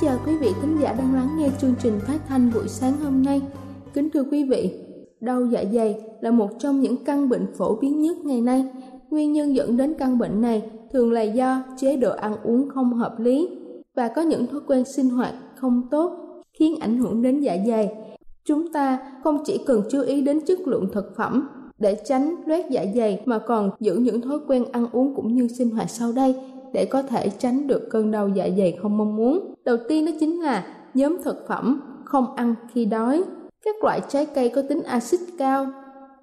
Chào quý vị khán giả đang lắng nghe chương trình phát thanh buổi sáng hôm nay. Kính thưa quý vị, đau dạ dày là một trong những căn bệnh phổ biến nhất ngày nay. Nguyên nhân dẫn đến căn bệnh này thường là do chế độ ăn uống không hợp lý và có những thói quen sinh hoạt không tốt khiến ảnh hưởng đến dạ dày. Chúng ta không chỉ cần chú ý đến chất lượng thực phẩm để tránh loét dạ dày mà còn giữ những thói quen ăn uống cũng như sinh hoạt sau đây để có thể tránh được cơn đau dạ dày không mong muốn. Đầu tiên đó chính là nhóm thực phẩm không ăn khi đói. Các loại trái cây có tính axit cao,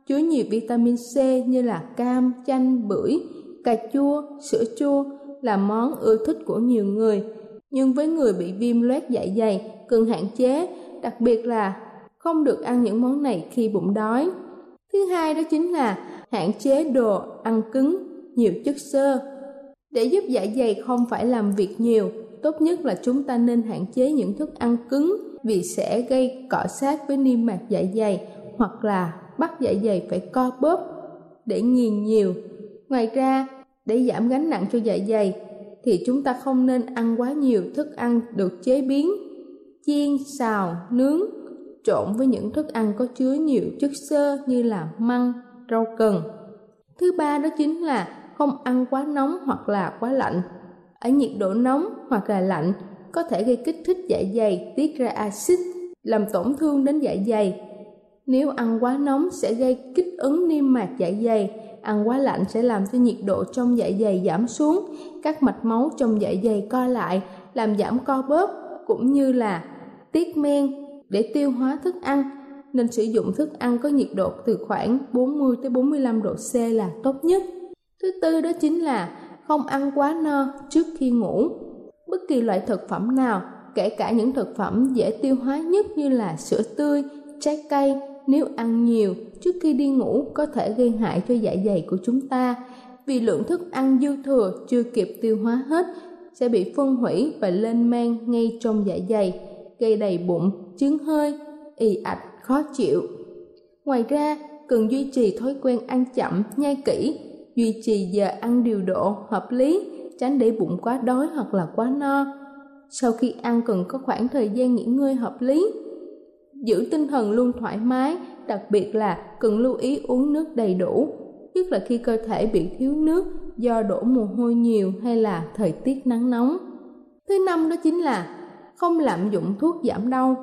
chứa nhiều vitamin C như là cam, chanh, bưởi, cà chua, sữa chua là món ưa thích của nhiều người. Nhưng với người bị viêm loét dạ dày cần hạn chế, đặc biệt là không được ăn những món này khi bụng đói. Thứ hai đó chính là hạn chế đồ ăn cứng, nhiều chất xơ, để giúp dạ dày không phải làm việc nhiều, tốt nhất là chúng ta nên hạn chế những thức ăn cứng vì sẽ gây cọ sát với niêm mạc dạ dày hoặc là bắt dạ dày phải co bóp để nghiền nhiều. Ngoài ra, để giảm gánh nặng cho dạ dày thì chúng ta không nên ăn quá nhiều thức ăn được chế biến, chiên, xào, nướng, trộn với những thức ăn có chứa nhiều chất xơ như là măng, rau cần. Thứ ba đó chính là không ăn quá nóng hoặc là quá lạnh. Ở nhiệt độ nóng hoặc là lạnh có thể gây kích thích dạ dày tiết ra axit làm tổn thương đến dạ dày. Nếu ăn quá nóng sẽ gây kích ứng niêm mạc dạ dày, ăn quá lạnh sẽ làm cho nhiệt độ trong dạ dày giảm xuống, các mạch máu trong dạ dày co lại, làm giảm co bóp cũng như là tiết men để tiêu hóa thức ăn nên sử dụng thức ăn có nhiệt độ từ khoảng 40 tới 45 độ C là tốt nhất. Thứ tư đó chính là không ăn quá no trước khi ngủ. Bất kỳ loại thực phẩm nào, kể cả những thực phẩm dễ tiêu hóa nhất như là sữa tươi, trái cây, nếu ăn nhiều trước khi đi ngủ có thể gây hại cho dạ dày của chúng ta vì lượng thức ăn dư thừa chưa kịp tiêu hóa hết sẽ bị phân hủy và lên men ngay trong dạ dày, gây đầy bụng, chứng hơi, ì ạch, khó chịu. Ngoài ra, cần duy trì thói quen ăn chậm, nhai kỹ duy trì giờ ăn điều độ hợp lý, tránh để bụng quá đói hoặc là quá no. Sau khi ăn cần có khoảng thời gian nghỉ ngơi hợp lý. Giữ tinh thần luôn thoải mái, đặc biệt là cần lưu ý uống nước đầy đủ, nhất là khi cơ thể bị thiếu nước do đổ mồ hôi nhiều hay là thời tiết nắng nóng. Thứ năm đó chính là không lạm dụng thuốc giảm đau.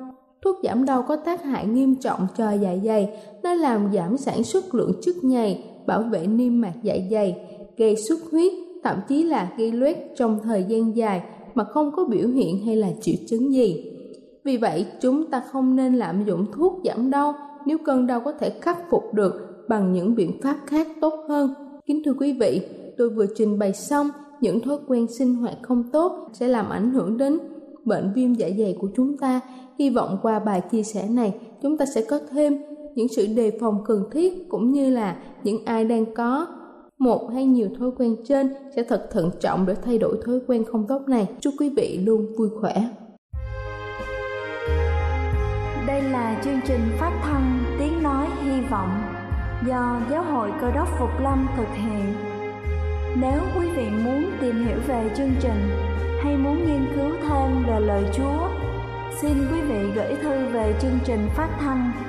Thuốc giảm đau có tác hại nghiêm trọng cho dạ dày, nó làm giảm sản xuất lượng chất nhầy, bảo vệ niêm mạc dạ dày, gây xuất huyết, thậm chí là gây loét trong thời gian dài mà không có biểu hiện hay là triệu chứng gì. Vì vậy, chúng ta không nên lạm dụng thuốc giảm đau nếu cơn đau có thể khắc phục được bằng những biện pháp khác tốt hơn. Kính thưa quý vị, tôi vừa trình bày xong những thói quen sinh hoạt không tốt sẽ làm ảnh hưởng đến bệnh viêm dạ dày của chúng ta. Hy vọng qua bài chia sẻ này, chúng ta sẽ có thêm những sự đề phòng cần thiết cũng như là những ai đang có một hay nhiều thói quen trên sẽ thật thận trọng để thay đổi thói quen không tốt này. Chúc quý vị luôn vui khỏe. Đây là chương trình phát thanh Tiếng Nói Hy Vọng do Giáo hội Cơ đốc Phục Lâm thực hiện. Nếu quý vị muốn tìm hiểu về chương trình hay muốn nghiên cứu thêm về lời Chúa, xin quý vị gửi thư về chương trình phát thanh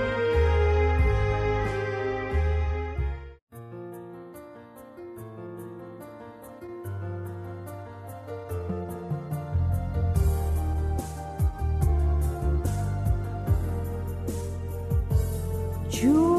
Lúc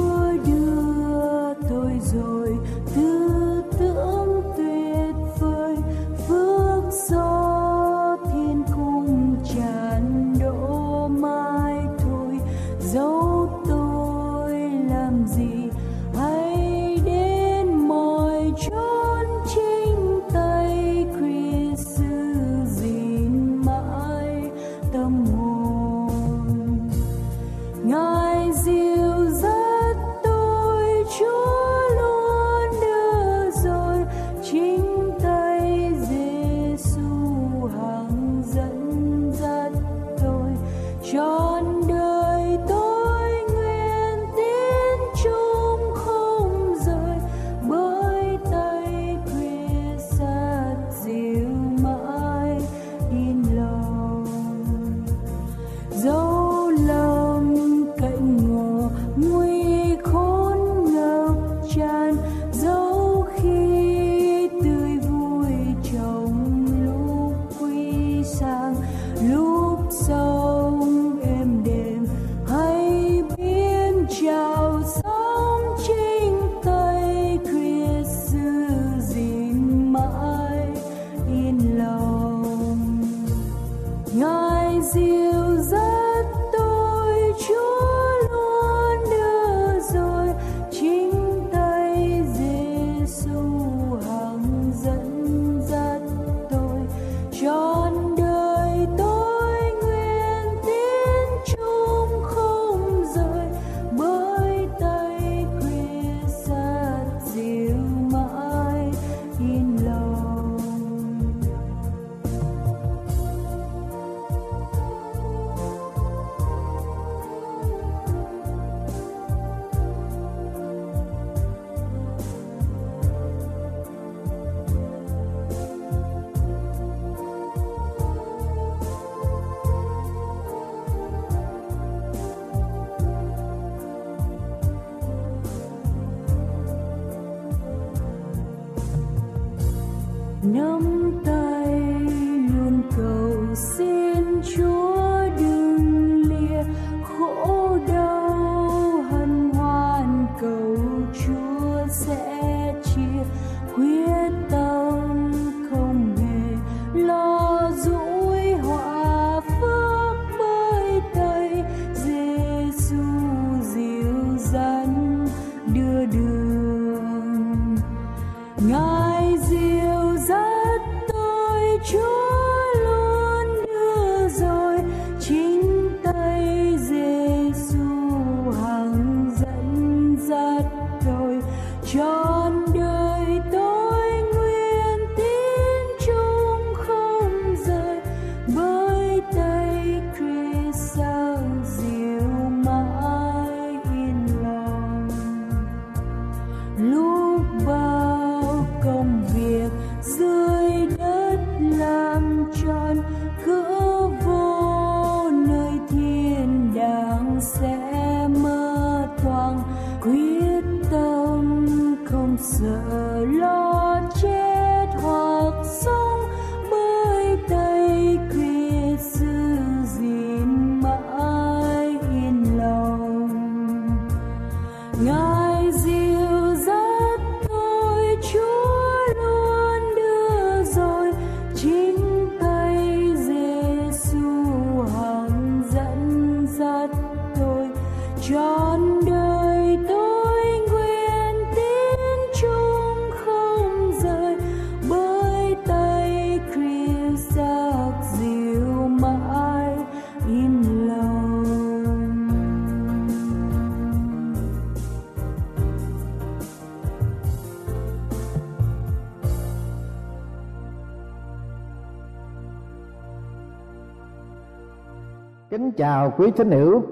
Kính chào quý thính hữu,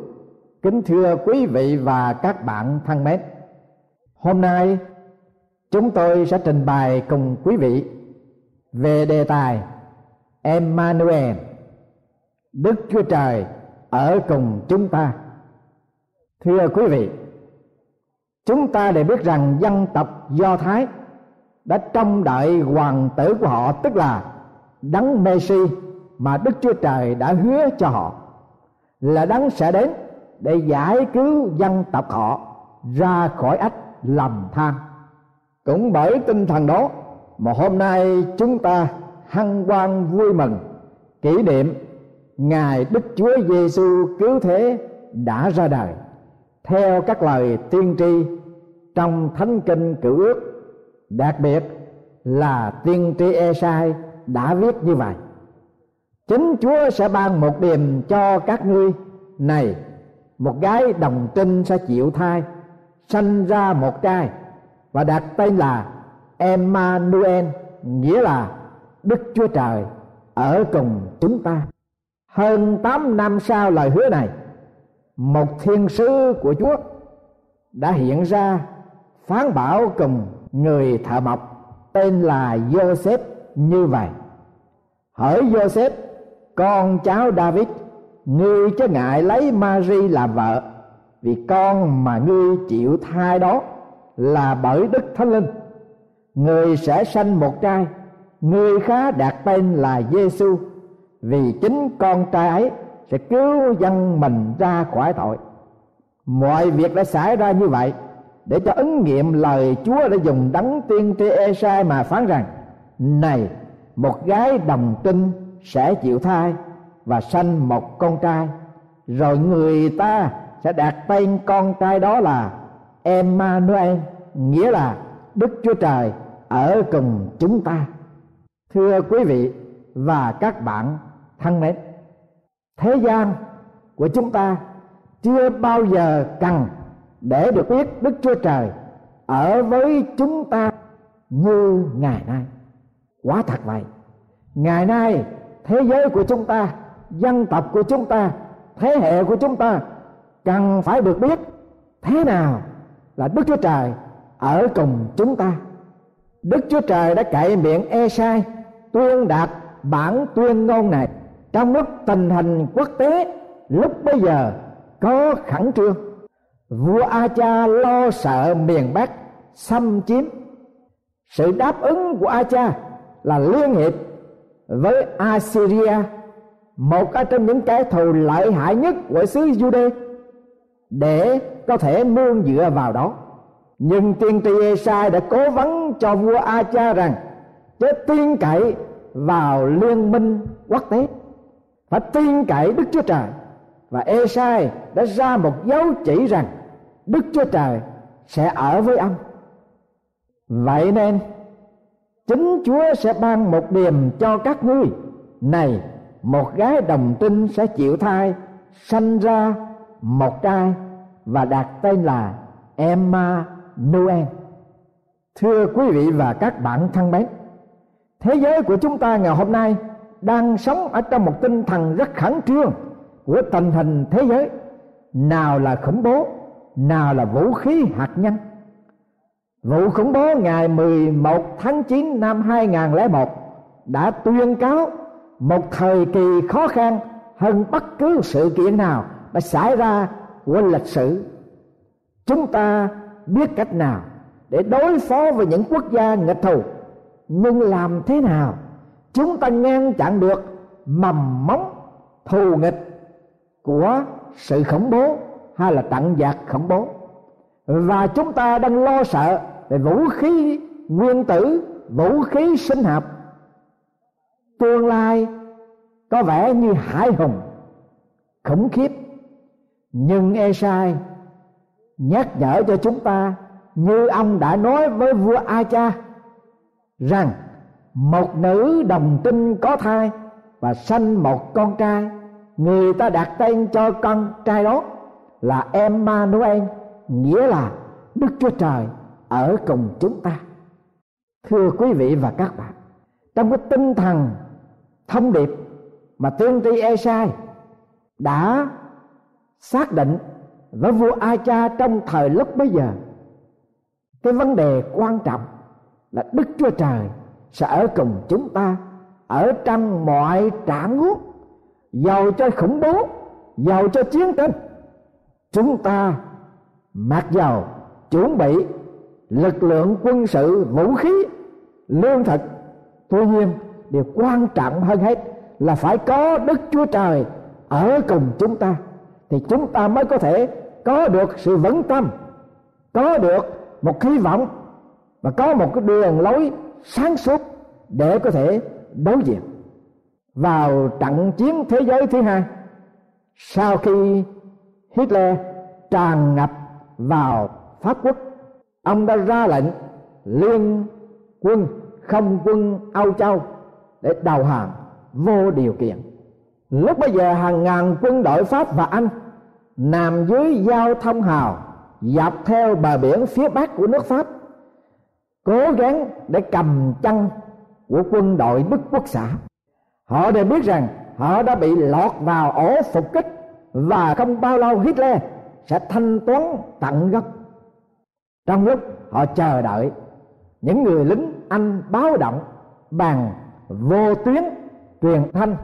kính thưa quý vị và các bạn thân mến. Hôm nay chúng tôi sẽ trình bày cùng quý vị về đề tài Emmanuel, Đức Chúa Trời ở cùng chúng ta. Thưa quý vị, chúng ta đều biết rằng dân tộc Do Thái đã trông đợi hoàng tử của họ tức là đấng Messi mà Đức Chúa Trời đã hứa cho họ là đấng sẽ đến để giải cứu dân tộc họ ra khỏi ách lầm than cũng bởi tinh thần đó mà hôm nay chúng ta hân hoan vui mừng kỷ niệm ngày Đức Chúa Giêsu cứu thế đã ra đời. Theo các lời tiên tri trong thánh kinh cựu ước, đặc biệt là tiên tri Esai đã viết như vậy chính chúa sẽ ban một điềm cho các ngươi này một gái đồng trinh sẽ chịu thai sanh ra một trai và đặt tên là Emmanuel nghĩa là Đức Chúa Trời ở cùng chúng ta. Hơn 8 năm sau lời hứa này, một thiên sứ của Chúa đã hiện ra phán bảo cùng người thợ mộc tên là Joseph như vậy. Hỡi Joseph con cháu David, ngươi chớ ngại lấy Mary làm vợ, vì con mà ngươi chịu thai đó là bởi Đức Thánh Linh. Người sẽ sanh một trai, người khá đặt tên là Giêsu vì chính con trai ấy sẽ cứu dân mình ra khỏi tội. Mọi việc đã xảy ra như vậy để cho ứng nghiệm lời Chúa đã dùng đấng tiên tri Esai mà phán rằng, này, một gái đồng trinh sẽ chịu thai và sanh một con trai. Rồi người ta sẽ đặt tên con trai đó là Emmanuel, nghĩa là Đức Chúa Trời ở cùng chúng ta. Thưa quý vị và các bạn thân mến, thế gian của chúng ta chưa bao giờ cần để được biết Đức Chúa Trời ở với chúng ta như ngày nay. Quá thật vậy. Ngày nay thế giới của chúng ta, dân tộc của chúng ta, thế hệ của chúng ta cần phải được biết thế nào là đức chúa trời ở cùng chúng ta. Đức chúa trời đã cậy miệng e sai tuyên đạt bản tuyên ngôn này trong lúc tình hình quốc tế lúc bây giờ có khẩn trương. Vua a cha lo sợ miền bắc xâm chiếm. Sự đáp ứng của a cha là liên hiệp với Assyria, một trong những kẻ thù lợi hại nhất của xứ Jude để có thể nương dựa vào đó. Nhưng tiên tri Esai đã cố vấn cho vua Acha rằng chớ tin cậy vào liên minh quốc tế. Phải tin cậy Đức Chúa Trời. Và Esai đã ra một dấu chỉ rằng, Đức Chúa Trời sẽ ở với ông. Vậy nên chính Chúa sẽ ban một điềm cho các ngươi. Này một gái đồng trinh sẽ chịu thai sanh ra một trai và đặt tên là Emma Noel. Thưa quý vị và các bạn thân mến, thế giới của chúng ta ngày hôm nay đang sống ở trong một tinh thần rất khẩn trương của tình hình thế giới. Nào là khủng bố nào là vũ khí hạt nhân vụ khủng bố ngày 11 tháng 9 năm 2001 đã tuyên cáo một thời kỳ khó khăn hơn bất cứ sự kiện nào đã xảy ra của lịch sử. Chúng ta biết cách nào để đối phó với những quốc gia nghịch thù, nhưng làm thế nào chúng ta ngăn chặn được mầm móng thù nghịch của sự khủng bố hay là trận giặc khủng bố? Và chúng ta đang lo sợ về vũ khí nguyên tử, vũ khí sinh học tương lai có vẻ như hải hùng, khủng khiếp. Nhưng Esai nhắc nhở cho chúng ta, như ông đã nói với vua Acha, rằng một nữ đồng tinh có thai và sanh một con trai, người ta đặt tên cho con trai đó là Emmanuel, nghĩa là Đức Chúa Trời ở cùng chúng ta. Thưa quý vị và các bạn, trong cái tinh thần thông điệp mà tiên tri Esai đã xác định với vua a cha trong thời lúc bấy giờ, cái vấn đề quan trọng là đức chúa trời sẽ ở cùng chúng ta ở trong mọi trạng huống, giàu cho khủng bố, giàu cho chiến tranh. Chúng ta mặc dầu chuẩn bị lực lượng quân sự vũ khí, lương thực tuy nhiên điều quan trọng hơn hết là phải có đức chúa trời ở cùng chúng ta thì chúng ta mới có thể có được sự vững tâm, có được một hy vọng và có một cái đường lối sáng suốt để có thể đối diện. Vào trận chiến thế giới thứ hai, sau khi Hitler tràn ngập vào Pháp quốc ông đã ra lệnh liên quân, không quân Âu Châu để đầu hàng vô điều kiện. Lúc bây giờ hàng ngàn quân đội Pháp và Anh nằm dưới giao thông hào, dọc theo bờ biển phía bắc của nước Pháp, cố gắng để cầm chân của quân đội Đức Quốc xã. Họ đều biết rằng họ đã bị lọt vào ổ phục kích và không bao lâu Hitler sẽ thanh toán tận gốc trong lúc họ chờ đợi, những người lính Anh báo động bằng vô tuyến truyền thanh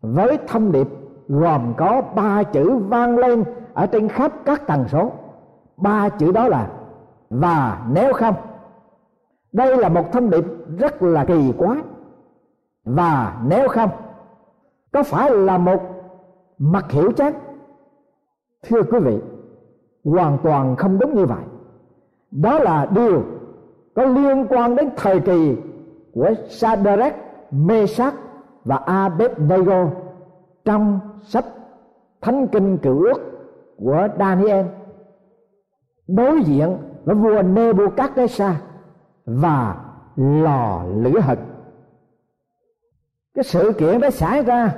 với thông điệp gồm có ba chữ vang lên ở trên khắp các tần số. Ba chữ đó là và nếu không? Đây là một thông điệp rất là kỳ quái. Và nếu không? Có phải là một mặt hiểu chắc thưa quý vị, hoàn toàn không đúng như vậy đó là điều có liên quan đến thời kỳ của Sadrach, Mesach và Abednego trong sách Thánh kinh Cựu Ước của Daniel. Đối diện với vua Nebuchadnezzar và lò lửa hực. Cái sự kiện đó xảy ra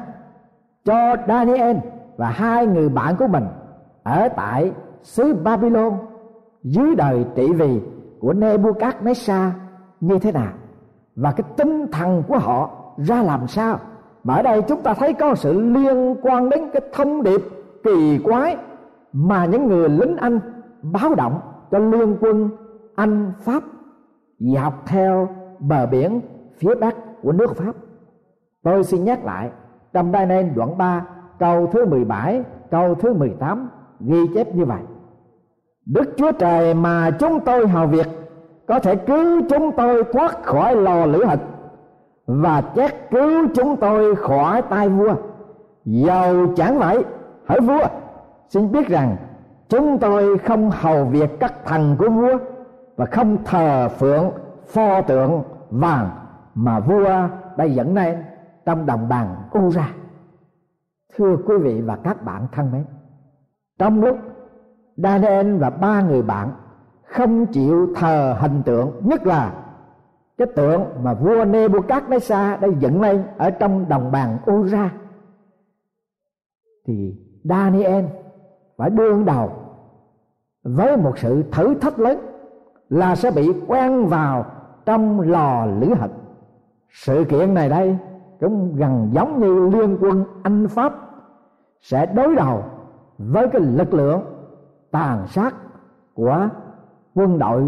cho Daniel và hai người bạn của mình ở tại xứ Babylon dưới đời trị vì của Nebuchadnezzar như thế nào và cái tinh thần của họ ra làm sao mà ở đây chúng ta thấy có sự liên quan đến cái thông điệp kỳ quái mà những người lính Anh báo động cho liên quân Anh, Pháp dọc theo bờ biển phía bắc của nước Pháp. Tôi xin nhắc lại, trong đây nên đoạn 3 câu thứ 17 câu thứ 18 ghi chép như vậy. Đức Chúa Trời mà chúng tôi hầu việc, có thể cứu chúng tôi thoát khỏi lò lửa hịch và chắc cứu chúng tôi khỏi tay vua. Giàu chẳng vậy hỡi vua, xin biết rằng chúng tôi không hầu việc các thần của vua và không thờ phượng, pho tượng, vàng mà vua đã dẫn lên trong đồng bằng u ra thưa quý vị và các bạn thân mến, trong lúc Daniel và ba người bạn không chịu thờ hình tượng, nhất là cái tượng mà vua Nebuchadnezzar đã dựng lên ở trong đồng bằng Ura thì Daniel phải đương đầu với một sự thử thách lớn là sẽ bị quen vào trong lò lửa hận sự kiện này đây cũng gần giống như liên quân anh pháp sẽ đối đầu với cái lực lượng tàn sát của quân đội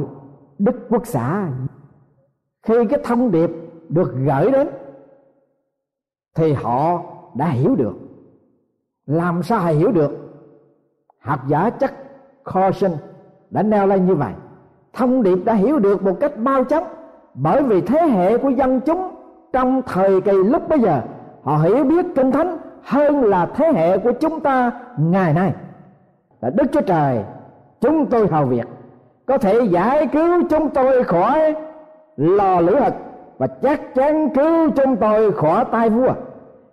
đức quốc xã. Khi cái thông điệp được gửi đến, thì họ đã hiểu được. Làm sao họ hiểu được? Học giả chắc kho sinh đã nêu lên như vậy. Thông điệp đã hiểu được một cách bao chóng bởi vì thế hệ của dân chúng trong thời kỳ lúc bây giờ, họ hiểu biết kinh thánh hơn là thế hệ của chúng ta ngày nay là đức chúa trời, chúng tôi hầu việc. Có thể giải cứu chúng tôi khỏi lò lửa hực và chắc chắn cứu chúng tôi khỏi tay vua.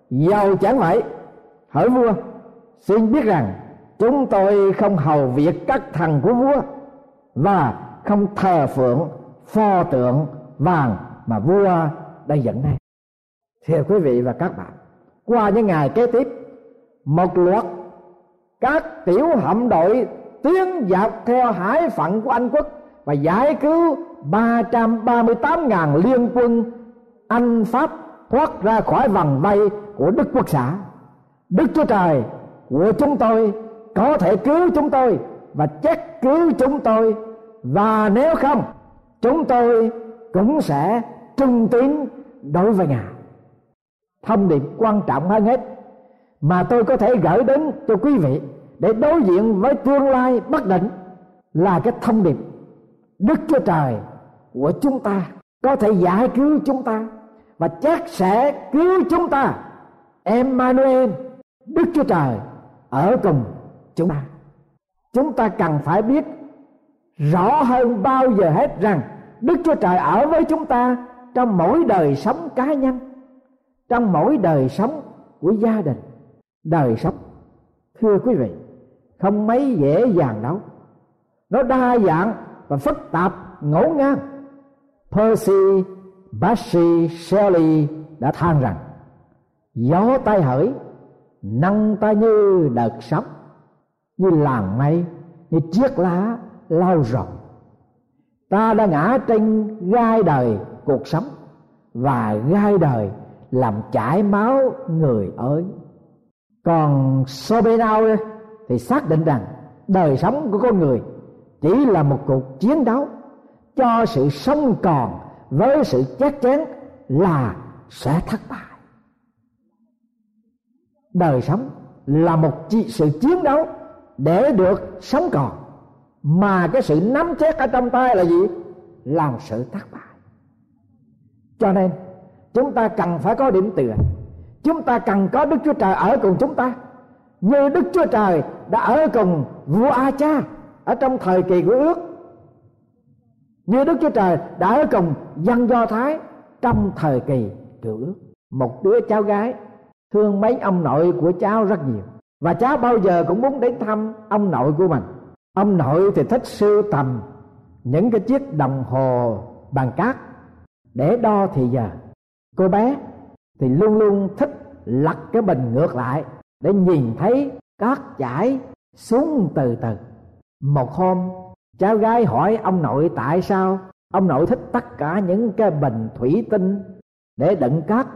Giàu chẳng vậy. Hỏi vua, xin biết rằng chúng tôi không hầu việc các thần của vua và không thờ phượng, pho tượng vàng mà vua đang dẫn đây. Thưa quý vị và các bạn, qua những ngày kế tiếp, một loạt các tiểu hạm đội tiến dọc theo hải phận của Anh quốc và giải cứu 338.000 liên quân Anh, Pháp thoát ra khỏi vòng vây của Đức Quốc xã. Đức Chúa Trời của chúng tôi có thể cứu chúng tôi và chắc cứu chúng tôi và nếu không, chúng tôi cũng sẽ trung tín đối với ngài thông điệp quan trọng hơn hết mà tôi có thể gửi đến cho quý vị để đối diện với tương lai bất định là cái thông điệp đức chúa trời của chúng ta. Có thể giải cứu chúng ta và chắc sẽ cứu chúng ta. Emmanuel, Đức Chúa Trời ở cùng chúng ta. Chúng ta cần phải biết rõ hơn bao giờ hết rằng Đức Chúa Trời ở với chúng ta trong mỗi đời sống cá nhân, trong mỗi đời sống của gia đình, đời sống. Thưa quý vị không mấy dễ dàng đâu. Nó đa dạng và phức tạp ngẫu ngang. Percy Bassi Shelley đã than rằng, gió tay hởi nâng ta như đợt sóng, như làng mây, như chiếc lá lao rộng. Ta đã ngã trên gai đời cuộc sống và gai đời làm chảy máu người ơi. Còn Schopenhauer thì xác định rằng đời sống của con người chỉ là một cuộc chiến đấu cho sự sống còn với sự chắc chắn là sẽ thất bại. Đời sống là một sự chiến đấu để được sống còn, mà cái sự nắm chắc ở trong tay là gì? Làm sự thất bại. Cho nên, chúng ta cần phải có điểm tựa. Chúng ta cần có đức chúa trời ở cùng chúng ta như đức chúa trời đã ở cùng vua a cha ở trong thời kỳ của ước. Như đức chúa trời đã ở cùng dân do thái trong thời kỳ cựu ước. Một đứa cháu gái thương mấy ông nội của cháu rất nhiều. Và cháu bao giờ cũng muốn đến thăm ông nội của mình. Ông nội thì thích sưu tầm những cái chiếc đồng hồ bằng cát để đo thì giờ. Cô bé thì luôn luôn thích lật cái bình ngược lại để nhìn thấy cát chảy xuống từ từ. Một hôm, cháu gái hỏi ông nội tại sao ông nội thích tất cả những cái bình thủy tinh để đựng cát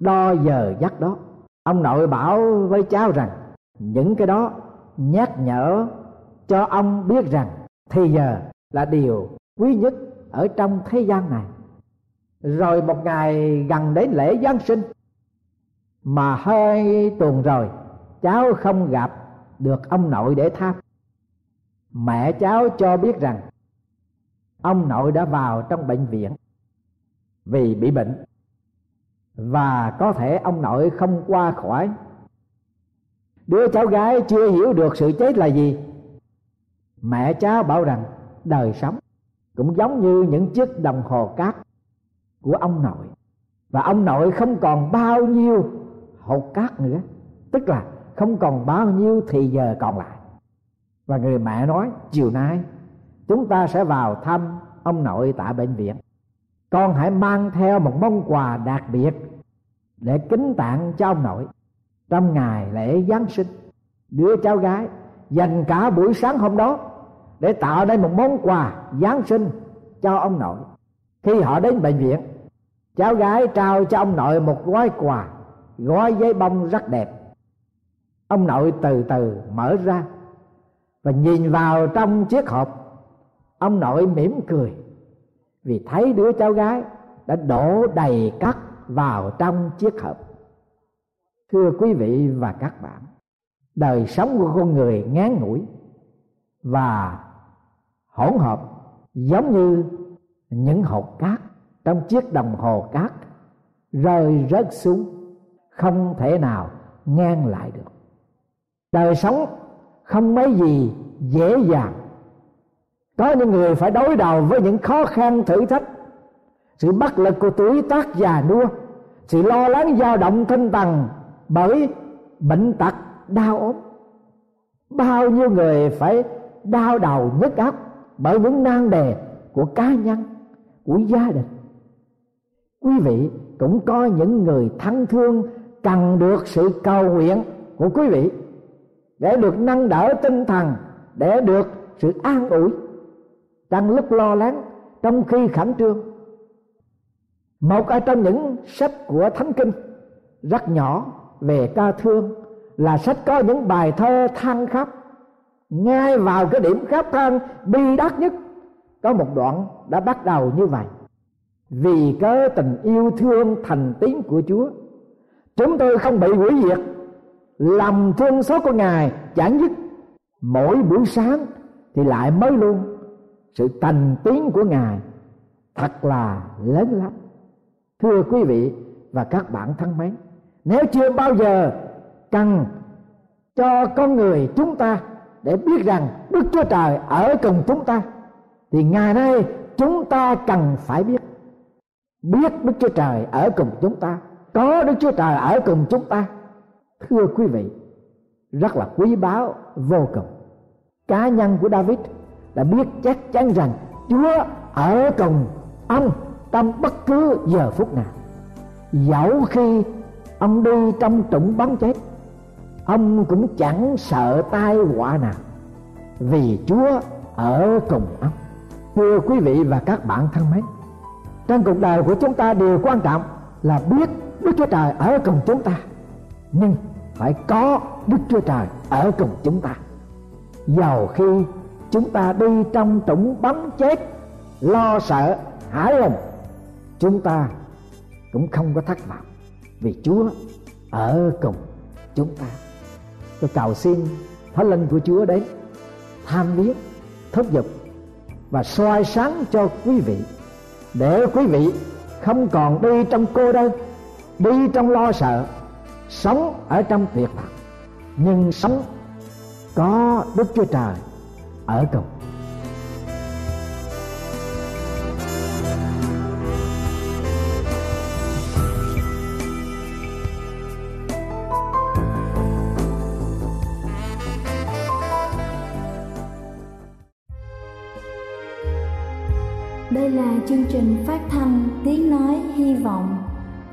đo giờ giấc đó. Ông nội bảo với cháu rằng, những cái đó nhắc nhở cho ông biết rằng thì giờ là điều quý nhất ở trong thế gian này. Rồi một ngày gần đến lễ giáng sinh, mà hai tuần rồi cháu không gặp được ông nội để thăm mẹ cháu cho biết rằng, ông nội đã vào trong bệnh viện vì bị bệnh. Và có thể ông nội không qua khỏi. Đứa cháu gái chưa hiểu được sự chết là gì. Mẹ cháu bảo rằng, đời sống cũng giống như những chiếc đồng hồ cát của ông nội. Và ông nội không còn bao nhiêu hột cát nữa. Tức là không còn bao nhiêu thì giờ còn lại. Và người mẹ nói, chiều nay, chúng ta sẽ vào thăm ông nội tại bệnh viện. Con hãy mang theo một món quà đặc biệt để kính tặng cho ông nội trong ngày lễ giáng sinh. Đứa cháu gái, dành cả buổi sáng hôm đó để tạo nên một món quà giáng sinh cho ông nội. Khi họ đến bệnh viện, cháu gái trao cho ông nội một gói quà, gói giấy bông rất đẹp ông nội từ từ mở ra và nhìn vào trong chiếc hộp. Ông nội mỉm cười vì thấy đứa cháu gái đã đổ đầy cát vào trong chiếc hộp. Thưa quý vị và các bạn, đời sống của con người ngán ngủi và hỗn hợp giống như những hột cát trong chiếc đồng hồ cát rơi rớt xuống, không thể nào ngang lại được đời sống không mấy gì dễ dàng. Có những người phải đối đầu với những khó khăn thử thách. Sự bất lực của tuổi tác già nua, sự lo lắng dao động tinh thần bởi bệnh tật, đau ốm. Bao nhiêu người phải đau đầu nhức óc bởi những nan đề của cá nhân, của gia đình. Quý vị cũng có những người thân thương cần được sự cầu nguyện của quý vị để được nâng đỡ tinh thần, để được sự an ủi. Trong lúc lo lắng, trong khi khẩn trương. Một ở trong những sách của thánh kinh, rất nhỏ, về ca thương, là sách có những bài thơ than khóc. Ngay vào cái điểm khóc than bi đát nhất, có một đoạn đã bắt đầu như vậy. Vì cớ tình yêu thương thành tín của chúa, chúng tôi không bị hủy diệt lòng thương xót của ngài chẳng dứt. Mỗi buổi sáng thì lại mới luôn. Sự thành tiếng của ngài thật là lớn lắm. Thưa quý vị và các bạn thân mến, nếu chưa bao giờ cần cho con người chúng ta để biết rằng đức chúa trời ở cùng chúng ta, thì ngày nay chúng ta cần phải biết. Biết đức chúa trời ở cùng chúng ta, có đức chúa trời ở cùng chúng ta thưa quý vị, rất là quý báu, vô cùng. Cá nhân của david đã biết chắc chắn rằng chúa ở cùng ông trong bất cứ giờ phút nào. Dẫu khi ông đi trong trũng bắn chết ông cũng chẳng sợ tai họa nào, vì chúa ở cùng ông. Thưa quý vị và các bạn thân mến, trong cuộc đời của chúng ta điều quan trọng là biết đức chúa trời ở cùng chúng ta nhưng phải có đức chúa trời ở cùng chúng ta. Dầu khi chúng ta đi trong trũng bắn chết, lo sợ, hãi hùng, chúng ta cũng không có thất vọng vì chúa ở cùng chúng ta. Tôi cầu xin thánh linh của chúa đến tham biết thúc giục và soi sáng cho quý vị, để quý vị không còn đi trong cô đơn, đi trong lo sợ sống ở trong tuyệt vọng nhưng sống có đức chúa trời ở cùng. Đây là chương trình phát thanh Tiếng Nói Hy Vọng